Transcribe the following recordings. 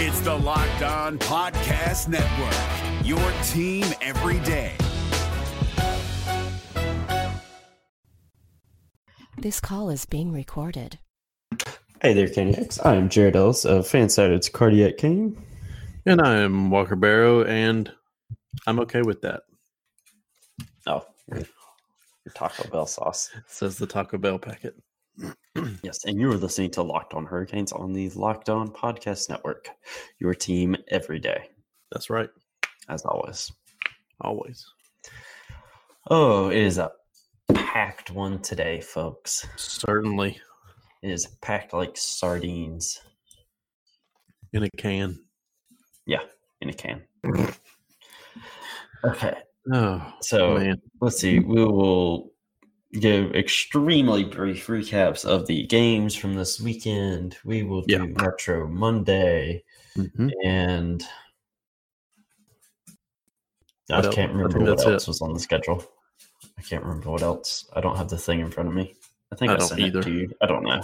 It's the Locked On Podcast Network, your team every day. This call is being recorded. Hey there, Caniacs. I'm Jared Ellis of Fansided's Cardiac Cane. And I'm Walker Barrow, and I'm okay with that. Oh, your Taco Bell sauce. Says the Taco Bell packet. Yes, and you are listening to Locked On Hurricanes on the Locked On Podcast Network, your team every day, That's right. as always. Always. Oh, it is a packed one today, folks. Certainly It is packed like sardines. in a can. Yeah, in a can. okay, Oh, so man. let's see. We will give extremely brief recaps of the games from this weekend. We will do Yeah. Metro Monday Mhm. and I else? can't remember think what else it. was on the schedule. I can't remember what else. I don't have the thing in front of me. I think I I, sent either. it to you. I don't know.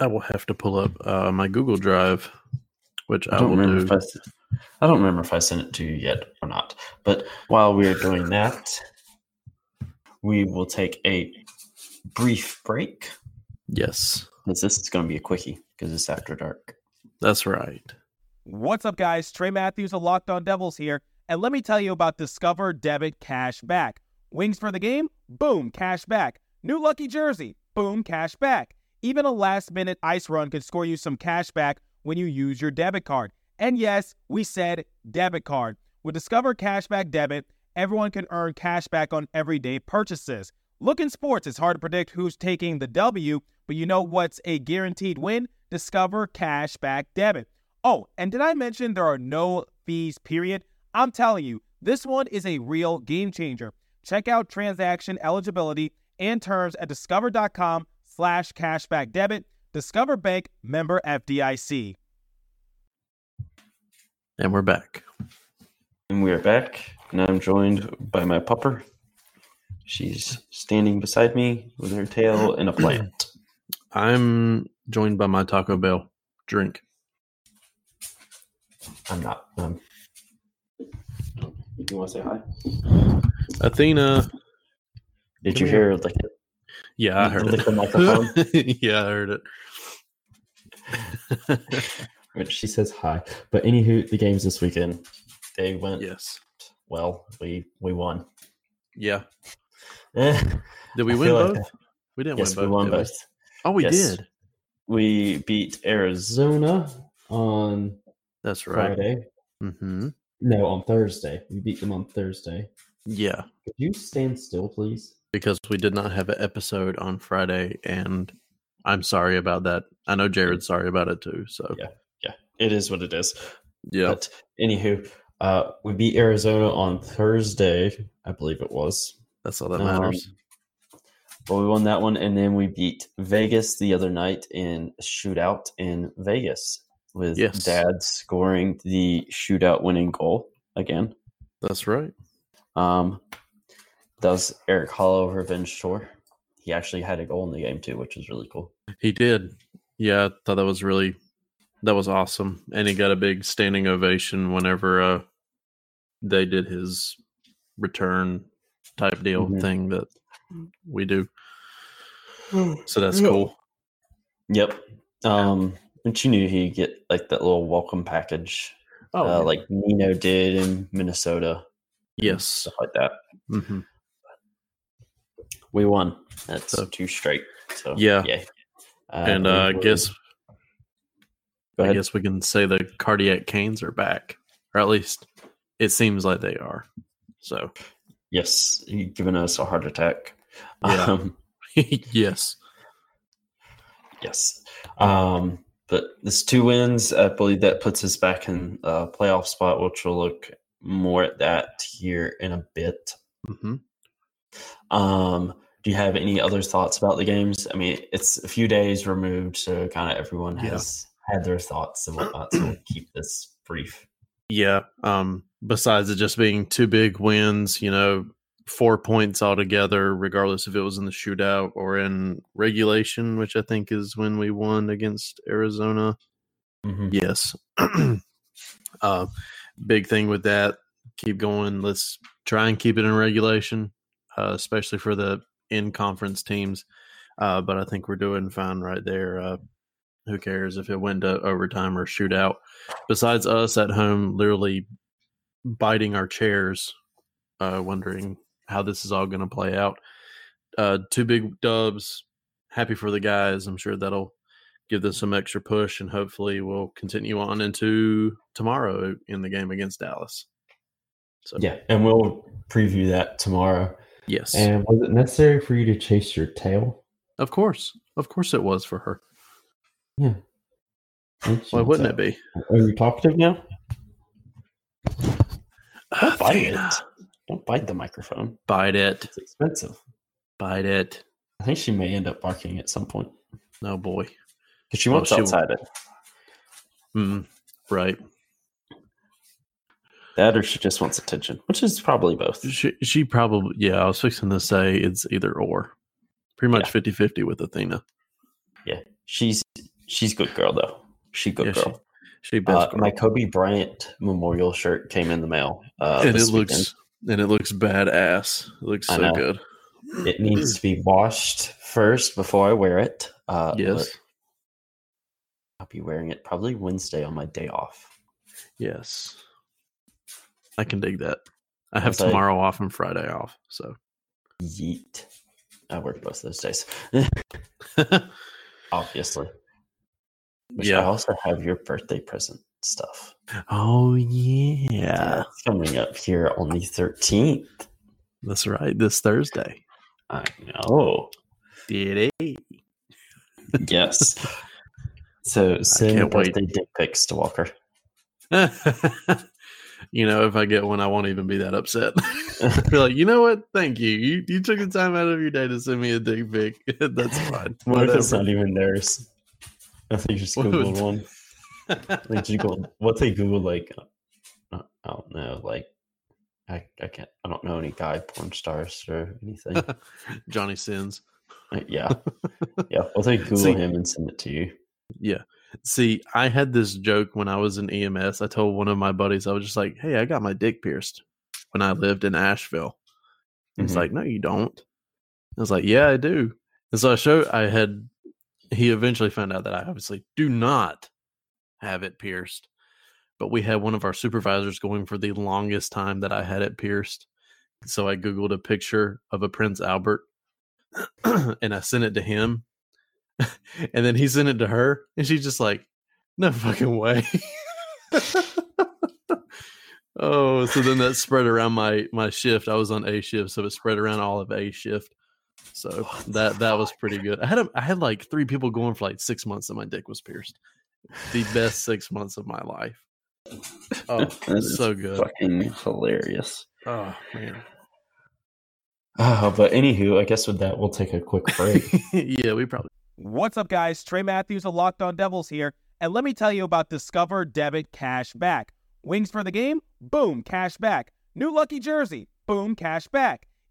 I will have to pull up uh, my Google Drive, which I I, don't will remember do. if I, I don't remember if I sent it to you yet or not. But while we're doing that, we will take a brief break. Yes, Because this is going to be a quickie because it's after dark. that's right. What's up, guys? Trey Matthews of Locked On Devils here, and let me tell you about Discover Debit Cash Back. Wings for the game? Boom, cash back. New lucky jersey? Boom, cash back. Even a last minute ice run could score you some cash back when you use your debit card. And yes, we said debit card. With Discover Cashback Debit, everyone can earn cash back on everyday purchases. Look in sports, it's hard to predict who's taking the W, but you know what's a guaranteed win? Discover Cashback Debit. Oh, and did I mention there are no fees, period? I'm telling you, this one is a real game changer. Check out transaction eligibility and terms at discover.com slash cashback debit. Discover Bank member FDIC. And we're back. And we are back. And I'm joined by my pupper. She's standing beside me with her tail in a plant. I'm joined by my Taco Bell drink. I'm not. Um, you want to say hi? Athena. Did you hear lick it? Yeah, I heard it. the microphone? yeah, I heard it. Which she says hi. But anywho, the games this weekend, they went yes. well. We we won. Yeah. Eh, Did we I win feel like both? we didn't yes, win we both. won did we? both. Oh, we Yes. did. We beat Arizona on That's right. Friday. hmm No, on Thursday. We beat them on Thursday. Yeah, Could you stand still, please? because we did not have an episode on Friday, and I'm sorry about that. I know Jared's sorry about it too. So yeah Yeah. It is what it is. yeah, But anywho, uh, we beat Arizona on Thursday, I believe it was. that's all that Um, matters. But we won that one, and then we beat Vegas the other night in shootout in Vegas with Yes. Dad scoring the shootout winning goal again. that's right. Um, that was Erik Haula revenge tour. He actually had a goal in the game too, which was really cool. He did. Yeah, I thought that was really that was awesome, and he got a big standing ovation whenever uh, they did his return type deal Mhm. thing that we do. So that's cool. Yep. Um, and you knew he'd get like that little welcome package, Oh, uh, like Nino did in Minnesota, yes. stuff like that. Mm-hmm. We won. That's So- two straight. So Yeah. yeah. Uh, and we uh, I were- guess go I ahead. guess we can say the cardiac canes are back, or at least it seems like they are. So yes, you giving us a heart attack. Yeah. Um, yes, yes. Um, but this two wins, I believe that puts us back in a playoff spot, which we'll look more at that here in a bit. hmm Um, do you have any other thoughts about the games? I mean, it's a few days removed, so kind of everyone has had their thoughts and whatnot. So we'll keep this brief. yeah. Um, besides it just being two big wins, you know, four points altogether, regardless if it was in the shootout or in regulation, which I think is when we won against Arizona. Mhm. Yes. uh, big thing with that. Keep going. Let's try and keep it in regulation, uh, especially for the in conference teams. Uh, but I think we're doing fine right there. Who cares if it went to overtime or shootout? Besides us at home, literally biting our chairs, uh, wondering how this is all going to play out. Uh, two big dubs. Happy for the guys. I'm sure that'll give them some extra push, and hopefully we'll continue on into tomorrow in the game against Dallas. So Yeah, and we'll preview that tomorrow. yes, And was it necessary for you to chase your tail? of course, of course, it was for her. Yeah. Why wouldn't it be? Are you talkative now? Don't bite Athena, it. Don't bite the microphone. Bite it. It's expensive. Bite it. I think she may end up barking at some point No boy. because she Oh, wants will. outside it. Mm, right. That or she just wants attention, which is probably both. She she probably yeah. I was fixing to say it's either or. Pretty much Yeah. 50-50 with Athena. Yeah. She's she's good girl though. She good Yeah, girl. She Uh, best girl. my Kobe Bryant memorial shirt came in the mail. Uh, and it this looks and it looks badass. It looks so good. It needs to be washed first before I wear it. Uh, Yes. I'll be wearing it probably Wednesday on my day off. Yes. I can dig that. I have I- tomorrow off and Friday off. So Yeet. I work both those days, obviously. Which Yeah. I also have your birthday present stuff. Oh yeah. It's coming up here on the 13th. That's right. This Thursday. I know. Did it? Yes. So send can't wait. dick pics to Walker. you know, if I get one, I won't even be that upset. be like, you know what? Thank you. You you took the time out of your day to send me a dick pic. That's fine. What if it's not even theirs? I think you just Googled one. Like you Googled, what they Google like? uh, I don't know. Like, I I can't. I don't know any guy porn stars or anything. Johnny sins. Yeah, yeah, yeah. What they Google See- him and send it to you. Yeah. See, I had this joke when I was in EMS. I told one of my buddies, I was just like, hey, I got my dick pierced when I lived in Asheville. He's Mhm. like, no, you don't. I was like, yeah, I do. And so I showed, I had, he eventually found out that I obviously do not have it pierced. But we had one of our supervisors going for the longest time that I had it pierced. So I Googled a picture of a Prince Albert and I sent it to him. and then he sent it to her. And she's just like, no fucking way. oh, so then that spread around my my shift. I was on A shift, so it spread around all of A shift. So that that was pretty good. I had a, I had like three people going for like six months that my dick was pierced. The best six months of my life. Oh, That is so good. Fucking hilarious. Oh man. Uh, but anywho, I guess with that, we'll take a quick break. yeah, we probably What's up, guys? Trey Matthews of Locked On Devils here, and let me tell you about Discover Debit Cash Back. Wings for the game? Boom, cash back. New lucky jersey? Boom, cash back.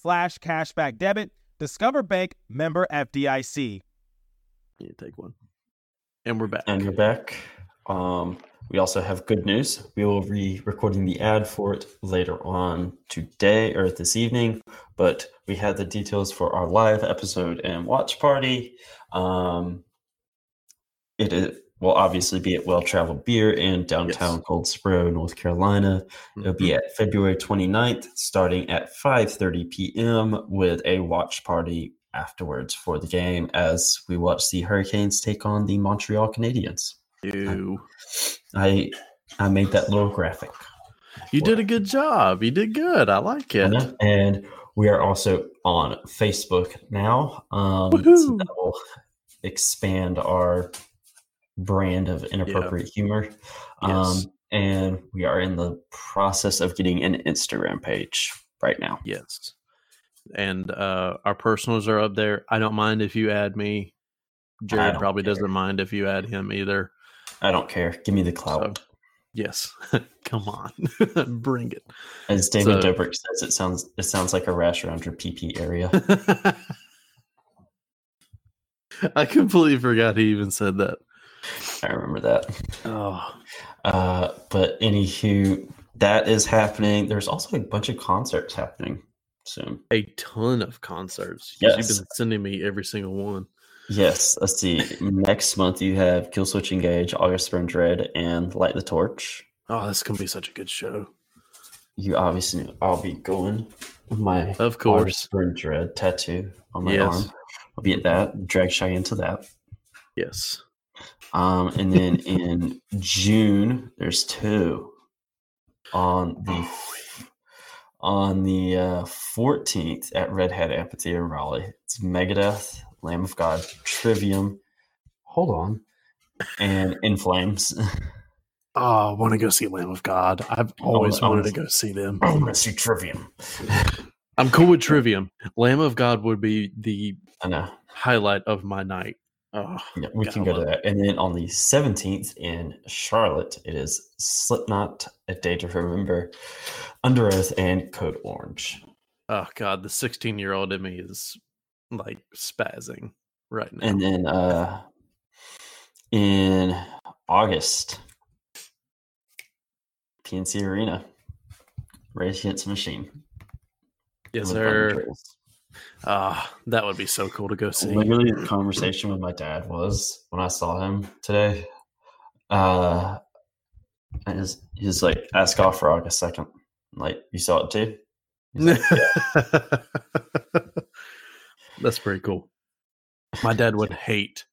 slash cashback debit. Discover Bank member FDIC. need to take one. And we're back. and you're back. Um, we also have good news. We will be recording the ad for it later on today or this evening, but we had the details for our live episode and watch party. Um, it is, will obviously be at Well Traveled Beer in downtown Goldsboro, North Carolina. It'll be at February 29th, starting at 5:30 p.m. with a watch party afterwards for the game as we watch the Hurricanes take on the Montreal Canadiens. Ew. I I made that little graphic. You did a good job. You did good. I like it. And we are also on Facebook now. Um, so that will expand our brand of inappropriate humor. Um, Yes. and we are in the process of getting an Instagram page right now. Yes. And uh, our personals are up there. I don't mind if you add me. Jared probably care. doesn't mind if you add him either. I don't care. Give me the clout. So, yes. Come on. Bring it. As David so- Dobrik says, it sounds it sounds like a rash around your PP area. I completely forgot he even said that. I remember that. Oh, Uh, but anywho, that is happening. There's also a bunch of concerts happening soon. a ton of concerts. Yes. You've been sending me every single one. Yes, let's see. Next month you have Kill Killswitch Engage, August Burns Red, and Light the Torch. Oh, this is gonna be such a good show. You obviously know I'll be going with my Of course. August Burns Red tattoo on my Yes. arm. I'll be at that. Drag Shy into that. Yes. Um, and then in June, there's two on the on the uh, 14th at Red Hat Amphitheater in Raleigh. It's Megadeth, Lamb of God, Trivium. Hold on, and In Flames. Oh, I want to go see Lamb of God. I've always I wanted wanna- go see them. I'm gonna see Trivium. I'm cool with Trivium. Lamb of God would be the I highlight of my night. Oh, Yeah, we God, can go to that. And then on the 17th in Charlotte, it is Slipknot, A Day to Remember, Underoath, and Code Orange. oh God, the 16 year old in me is like spazzing right now. And then uh in August, PNC Arena, Rage Against Machine. yes, sir. Ah, that would be so cool to go see. Literally, the conversation with my dad was when I saw him today. Uh, and he's, he's like, ask off for August 2nd. I'm Like, you saw it too? Like, That's pretty cool. My dad would hate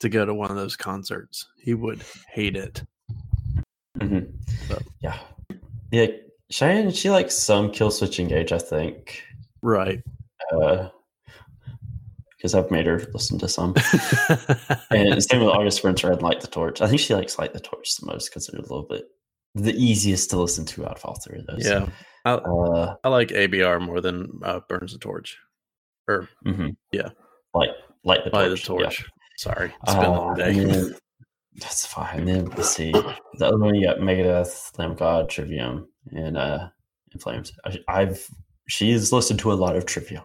to go to one of those concerts. He would hate it. Mhm. So- Yeah. Yeah. Cheyenne, she likes some Killswitch Engage, I think. Right. Because I've made her listen to some. And same with August Burns Red and Light the Torch. I think she likes Light the Torch the most because they're a little bit the easiest to listen to out of all three of those. yeah. I, Uh, I like ABR more than uh, Burns the Torch. Or mhm. Yeah. Light, light the Light Torch. yeah. Sorry. It's been a long Uh, day. then- that's fine. And then let's see. The other one you got Megadeth, Lamb God, Trivium, and uh In Flames. I, I've she's listened to a lot of Trivium.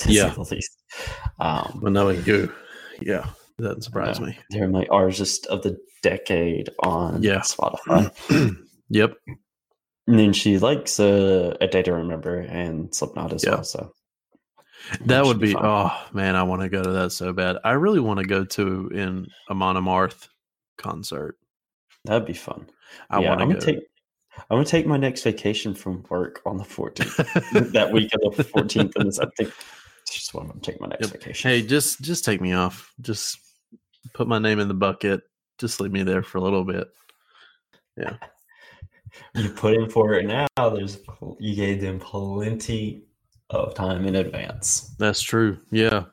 To Yeah. say the least. Um But knowing you, yeah, that doesn't surprise Yeah. me. they're my artist of the decade on Yeah. Spotify. yep. And then she likes uh, A Day to Remember and Slipknot as Yeah. well. So That would be, fun. oh man, I want to go to that so bad. I really want to go to in Amon Amarth concert. that'd be fun. I yeah, want to take I'm gonna take my next vacation from work on the 14th. that week of the 14th, and I think when I'm gonna take my next Yep. vacation. Hey, just just take me off. Just put my name in the bucket. Just leave me there for a little bit. Yeah. you put in for it now. There's you gave them plenty of time in advance. That's true. Yeah.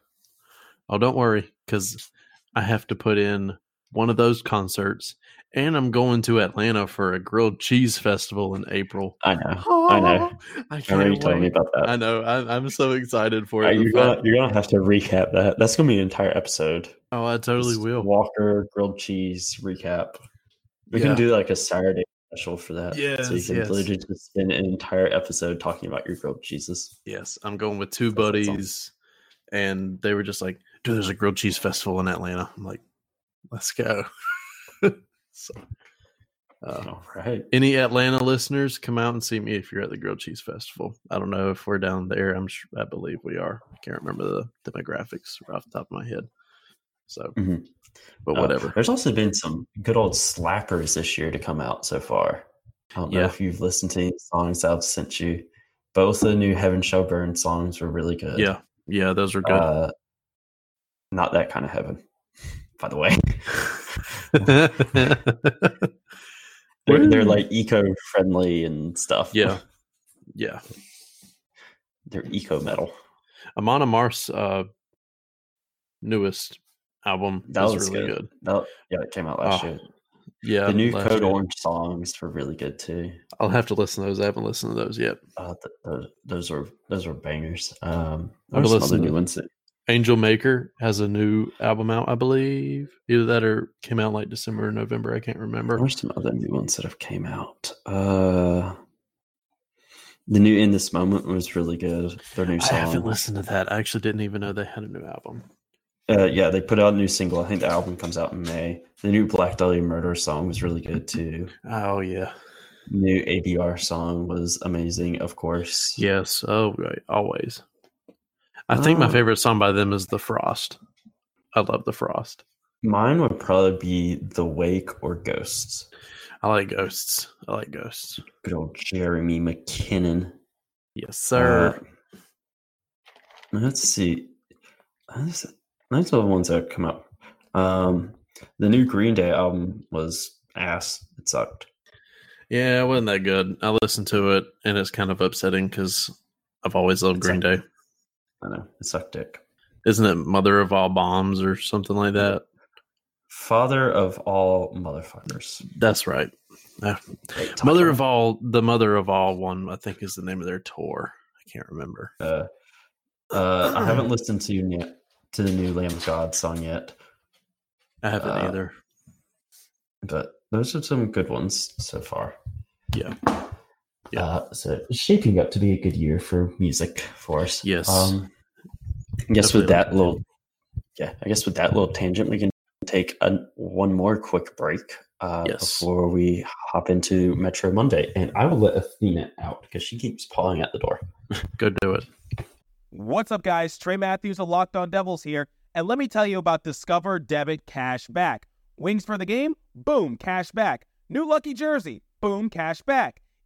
Oh, don't worry, because I have to put in one of those concerts, and I'm going to Atlanta for a grilled cheese festival in April. I know. I know. I I can't remember you told me about that. I know. I, I'm so excited for Uh, it. you're gonna you're gonna have to recap that. That's gonna be an entire episode. oh, I totally Just will. Walker grilled cheese recap. We Yeah. can do like a Saturday special for that. Yeah. So you can yes. literally just spend an entire episode talking about your grilled cheeses. Yes, I'm going with two sounds awesome. buddies, and they were just like, "Dude, there's a grilled cheese festival in Atlanta." I'm like, "Let's go." so, uh, All right. any Atlanta listeners, come out and see me if you're at the grilled cheese festival. I don't know if we're down there. I'm sure, I believe we are. I can't remember the demographics off the top of my head. So, Mhm. but Uh, whatever. there's also been some good old slappers this year to come out so far. I don't know Yeah. if you've listened to any songs I've sent you. Both the new Heaven Shall Burn songs were really good. yeah, yeah, those are good. Uh, not that kind of heaven, by the way. they're, they're like eco-friendly and stuff. yeah, yeah. they're eco metal. Amon Amarth's uh, newest album. That was, was really good. good. That, yeah, it came out last Oh, year. Yeah, the new Code year. Orange songs were really good too. I'll have to listen to those. I haven't listened to those yet. Uh, th- those, those were those are bangers. Um, I've there's some other new to- ones. that- Angel Maker has a new album out, I believe. Either that or came out like December or November. I can't remember. There's some other new ones that have came out. Uh, the new In This Moment was really good. Their new song. I haven't listened to that. I actually didn't even know they had a new album. Uh, yeah, they put out a new single. I think the album comes out in May. The new Black Dahlia Murder song was really good too. Oh yeah, New ABR song was amazing, of course. yes. Oh right, always. I think my Oh. favorite song by them is "The Frost." I love "The Frost." Mine would probably be The Wake or Ghosts. I like Ghosts. I like Ghosts. Good old Jeremy McKinnon. Yes, sir. Uh, let's see. Those are the ones that come up. Um, the new Green Day album was ass. It sucked. yeah, it wasn't that good. I listened to it, and it's kind of upsetting because I've always loved It's Green Day. I know it sucked dick. Isn't it "Mother of All Bombs" or something like that? Father of all motherfuckers. That's right. Uh, Mother of all, the Mother of All one, I think, is the name of their tour. I can't remember. Uh, uh, I haven't listened to to the new Lamb of God song yet, I haven't Uh, either. but those are some good ones so far. Yeah. Yeah. Uh, so shaping up to be a good year for music for us. Yes. Um, I guess Definitely with that like little, yeah, I guess with that little tangent, we can take a, one more quick break uh, Yes. before we hop into Metro Monday. And I will let Athena out because she keeps pawing at the door. Go do it. What's up, guys? Trey Matthews of Locked On Devils here, and let me tell you about Discover Debit Cash Back. Wings for the game? Boom, cash back. New lucky jersey? Boom, cash back.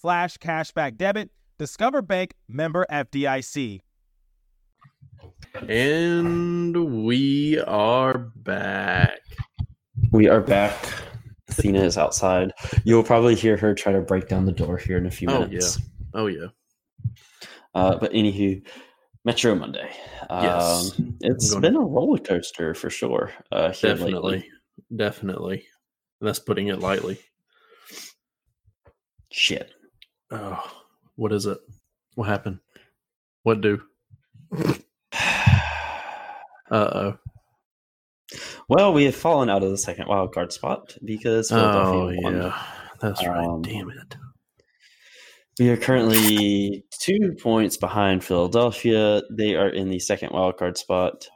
slash cashback debit. Discover Bank member FDIC. And we are back. We are back. Athena is outside. You'll probably hear her try to break down the door here in a few minutes. Oh, minutes. Oh yeah. Uh, but anywho, Metro Monday. Yes. Um, it's I'm going- been a roller coaster for sure. Uh, here lately. Definitely. Definitely. That's putting it lightly. Shit. Oh, what is it? What happened? What do? Uh oh. Well, we have fallen out of the second wild card spot because Oh Philadelphia won. yeah. That's right. Um, Damn it. We are currently two points behind Philadelphia. They are in the second wild card spot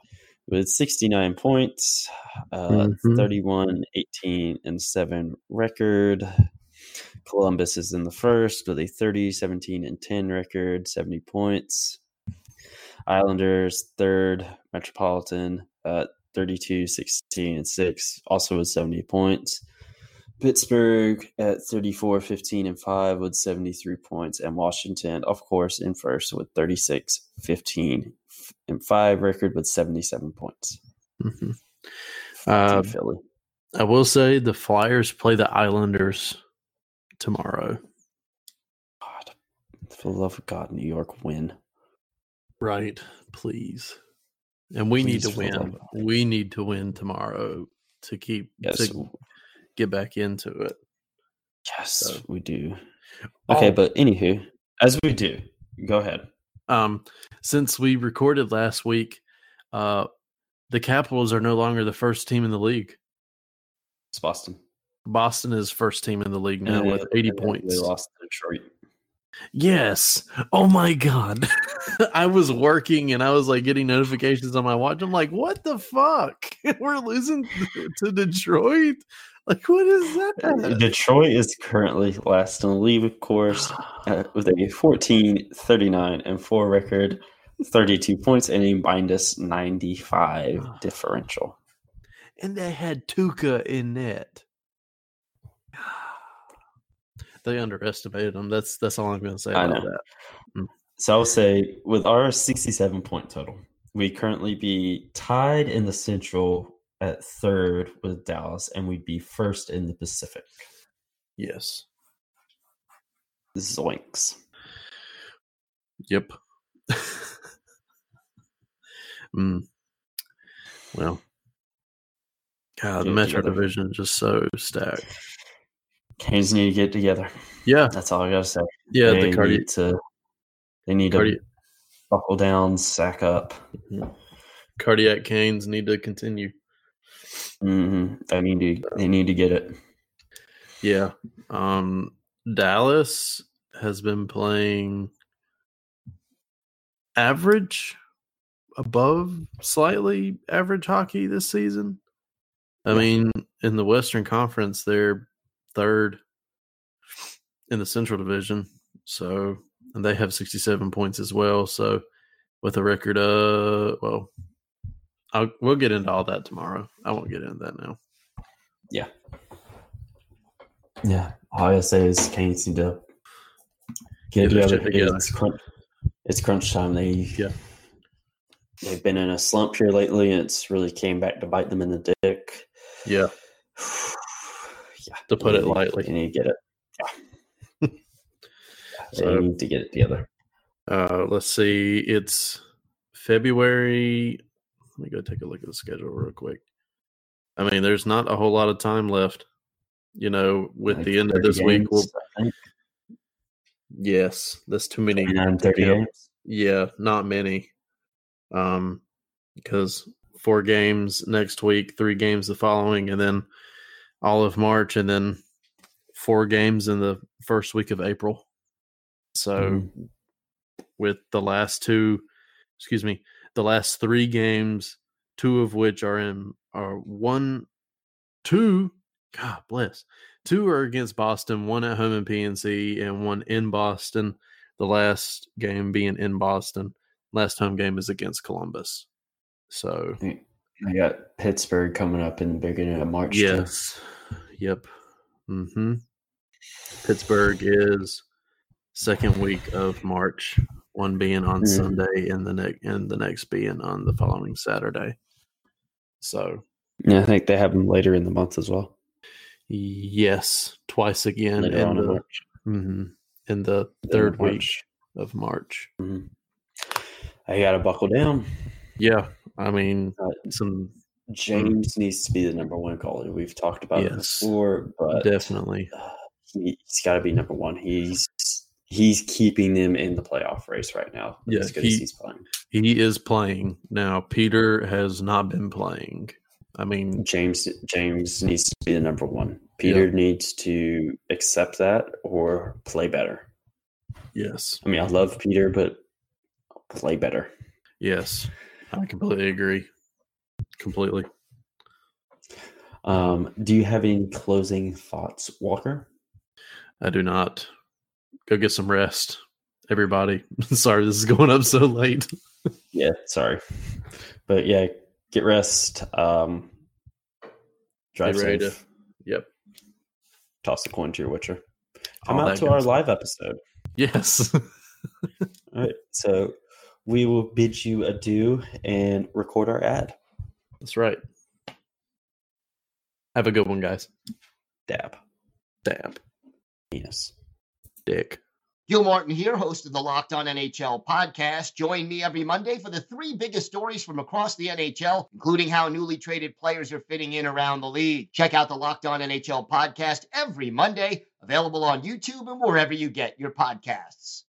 with 69 points, uh, Mhm. 31, 18, and 7 record. Columbus is in the first with a 30, 17, and 10 record, 70 points. Islanders third, Metropolitan uh, 32, 16, and 6, also with 70 points. Pittsburgh at 34, 15, and 5 with 73 points. And Washington, of course, in first with 36, 15, and 5 record with 77 points. Mhm. Uh, Philly. I will say the Flyers play the Islanders tomorrow. God, for the love of God, New York win. Right. Please. And we need to for the love win. We need to win tomorrow to keep Yes, to get back into it. yes, So- we do. Okay, Oh. but anywho, as we do, go ahead. Um, since we recorded last week, uh, the Capitals are no longer the first team in the league. It's Boston. Boston is first team in the league now And with 80 and they points. lost to Detroit. Yes. Oh my god. I was working and I was like getting notifications on my watch. I'm like, what the fuck? We're losing to Detroit? Like, what is Uh, that? Detroit is currently last in the league, of course, uh, with a 14, 39, and 4 record, 32 points, and a minus 95 differential. and they had Tuca in net. They underestimated them. That's that's all I'm going to say I about know. that. So I'll say with our 67 point total, we currently be tied in the Central at third with Dallas, and we'd be first in the Pacific. Yes. Zoinks. Yep. mm. Well, God, the Metro. Division is just so stacked. Canes need to get together. Yeah, That's all I gotta say. yeah. they the cardi- need to. They need cardi- to buckle down, sack up. cardiac canes need to continue. hmm They need to. They need to get it. Yeah. Um Dallas has been playing average above slightly average hockey this season. I mean, in the Western Conference they're third in the Central Division. So, and they have 67 points as well, so with a record of, well I'll, we'll get into all that tomorrow. I won't get into that now. Yeah. Yeah. All I gotta say is Canes need to get Get together. shit together. It's crunch. It's crunch time. They Yeah. They've been in a slump here lately, and it's really came back to bite them in the dick. Yeah. yeah, To put it lightly. they need to get it. Yeah, they So- need to get it together. Uh, let's see. It's February. Let me go take a look at the schedule real quick. I mean, there's not a whole lot of time left. You know, with Like the end of 30 this week, we'll, games, I think. yes, that's too many. 29, 30 Yeah. games. Yeah, not many. Um, because four games next week, three games the following, and then all of March, and then four games in the first week of April. So, Mhm. with the last two, excuse me, the last three games, two of which are in are one, two. God bless. Two are against Boston, one at home in PNC, and one in Boston. The last game being in Boston. Last home game is against Columbus. So I got Pittsburgh coming up in the beginning of March. too. yes, yep. hmm Pittsburgh is second week of March. One being on Mhm. Sunday, and the next and the next being on the following Saturday. So Yeah, I think they have them later in the month as well. yes, twice again Later in in the March. mhm, in the In third week of March. Mhm. I got to buckle down. Yeah, I mean Uh, some James needs to be the number one goalie. We've talked about it before, but definitely uh, he, he's got to be number one. He's he's keeping them in the playoff race right now. Yeah, as good he- as he's playing. he is playing now. Peter has not been playing. I mean, James James needs to be the number one. Peter needs to accept that or play better. yes, I mean, I love Peter, but play better. yes, I completely agree. Completely. Um, do you have any closing thoughts, Walker? I do not. Go get some rest, everybody. Sorry, this is going up so late. Yeah, sorry, but yeah, get rest. Um, drive Get ready to- safe. Yep. Toss a coin to your Witcher. Come All out to our stuff. live episode. Yes. All right, so we will bid you adieu and record our ad. That's right. Have a good one, guys. Dab. Dab. Yes. Dick. Gil Martin here, host of the Locked On NHL podcast. Join me every Monday for the three biggest stories from across the NHL, including how newly traded players are fitting in around the league. Check out the Locked On NHL podcast every Monday, available on YouTube and wherever you get your podcasts.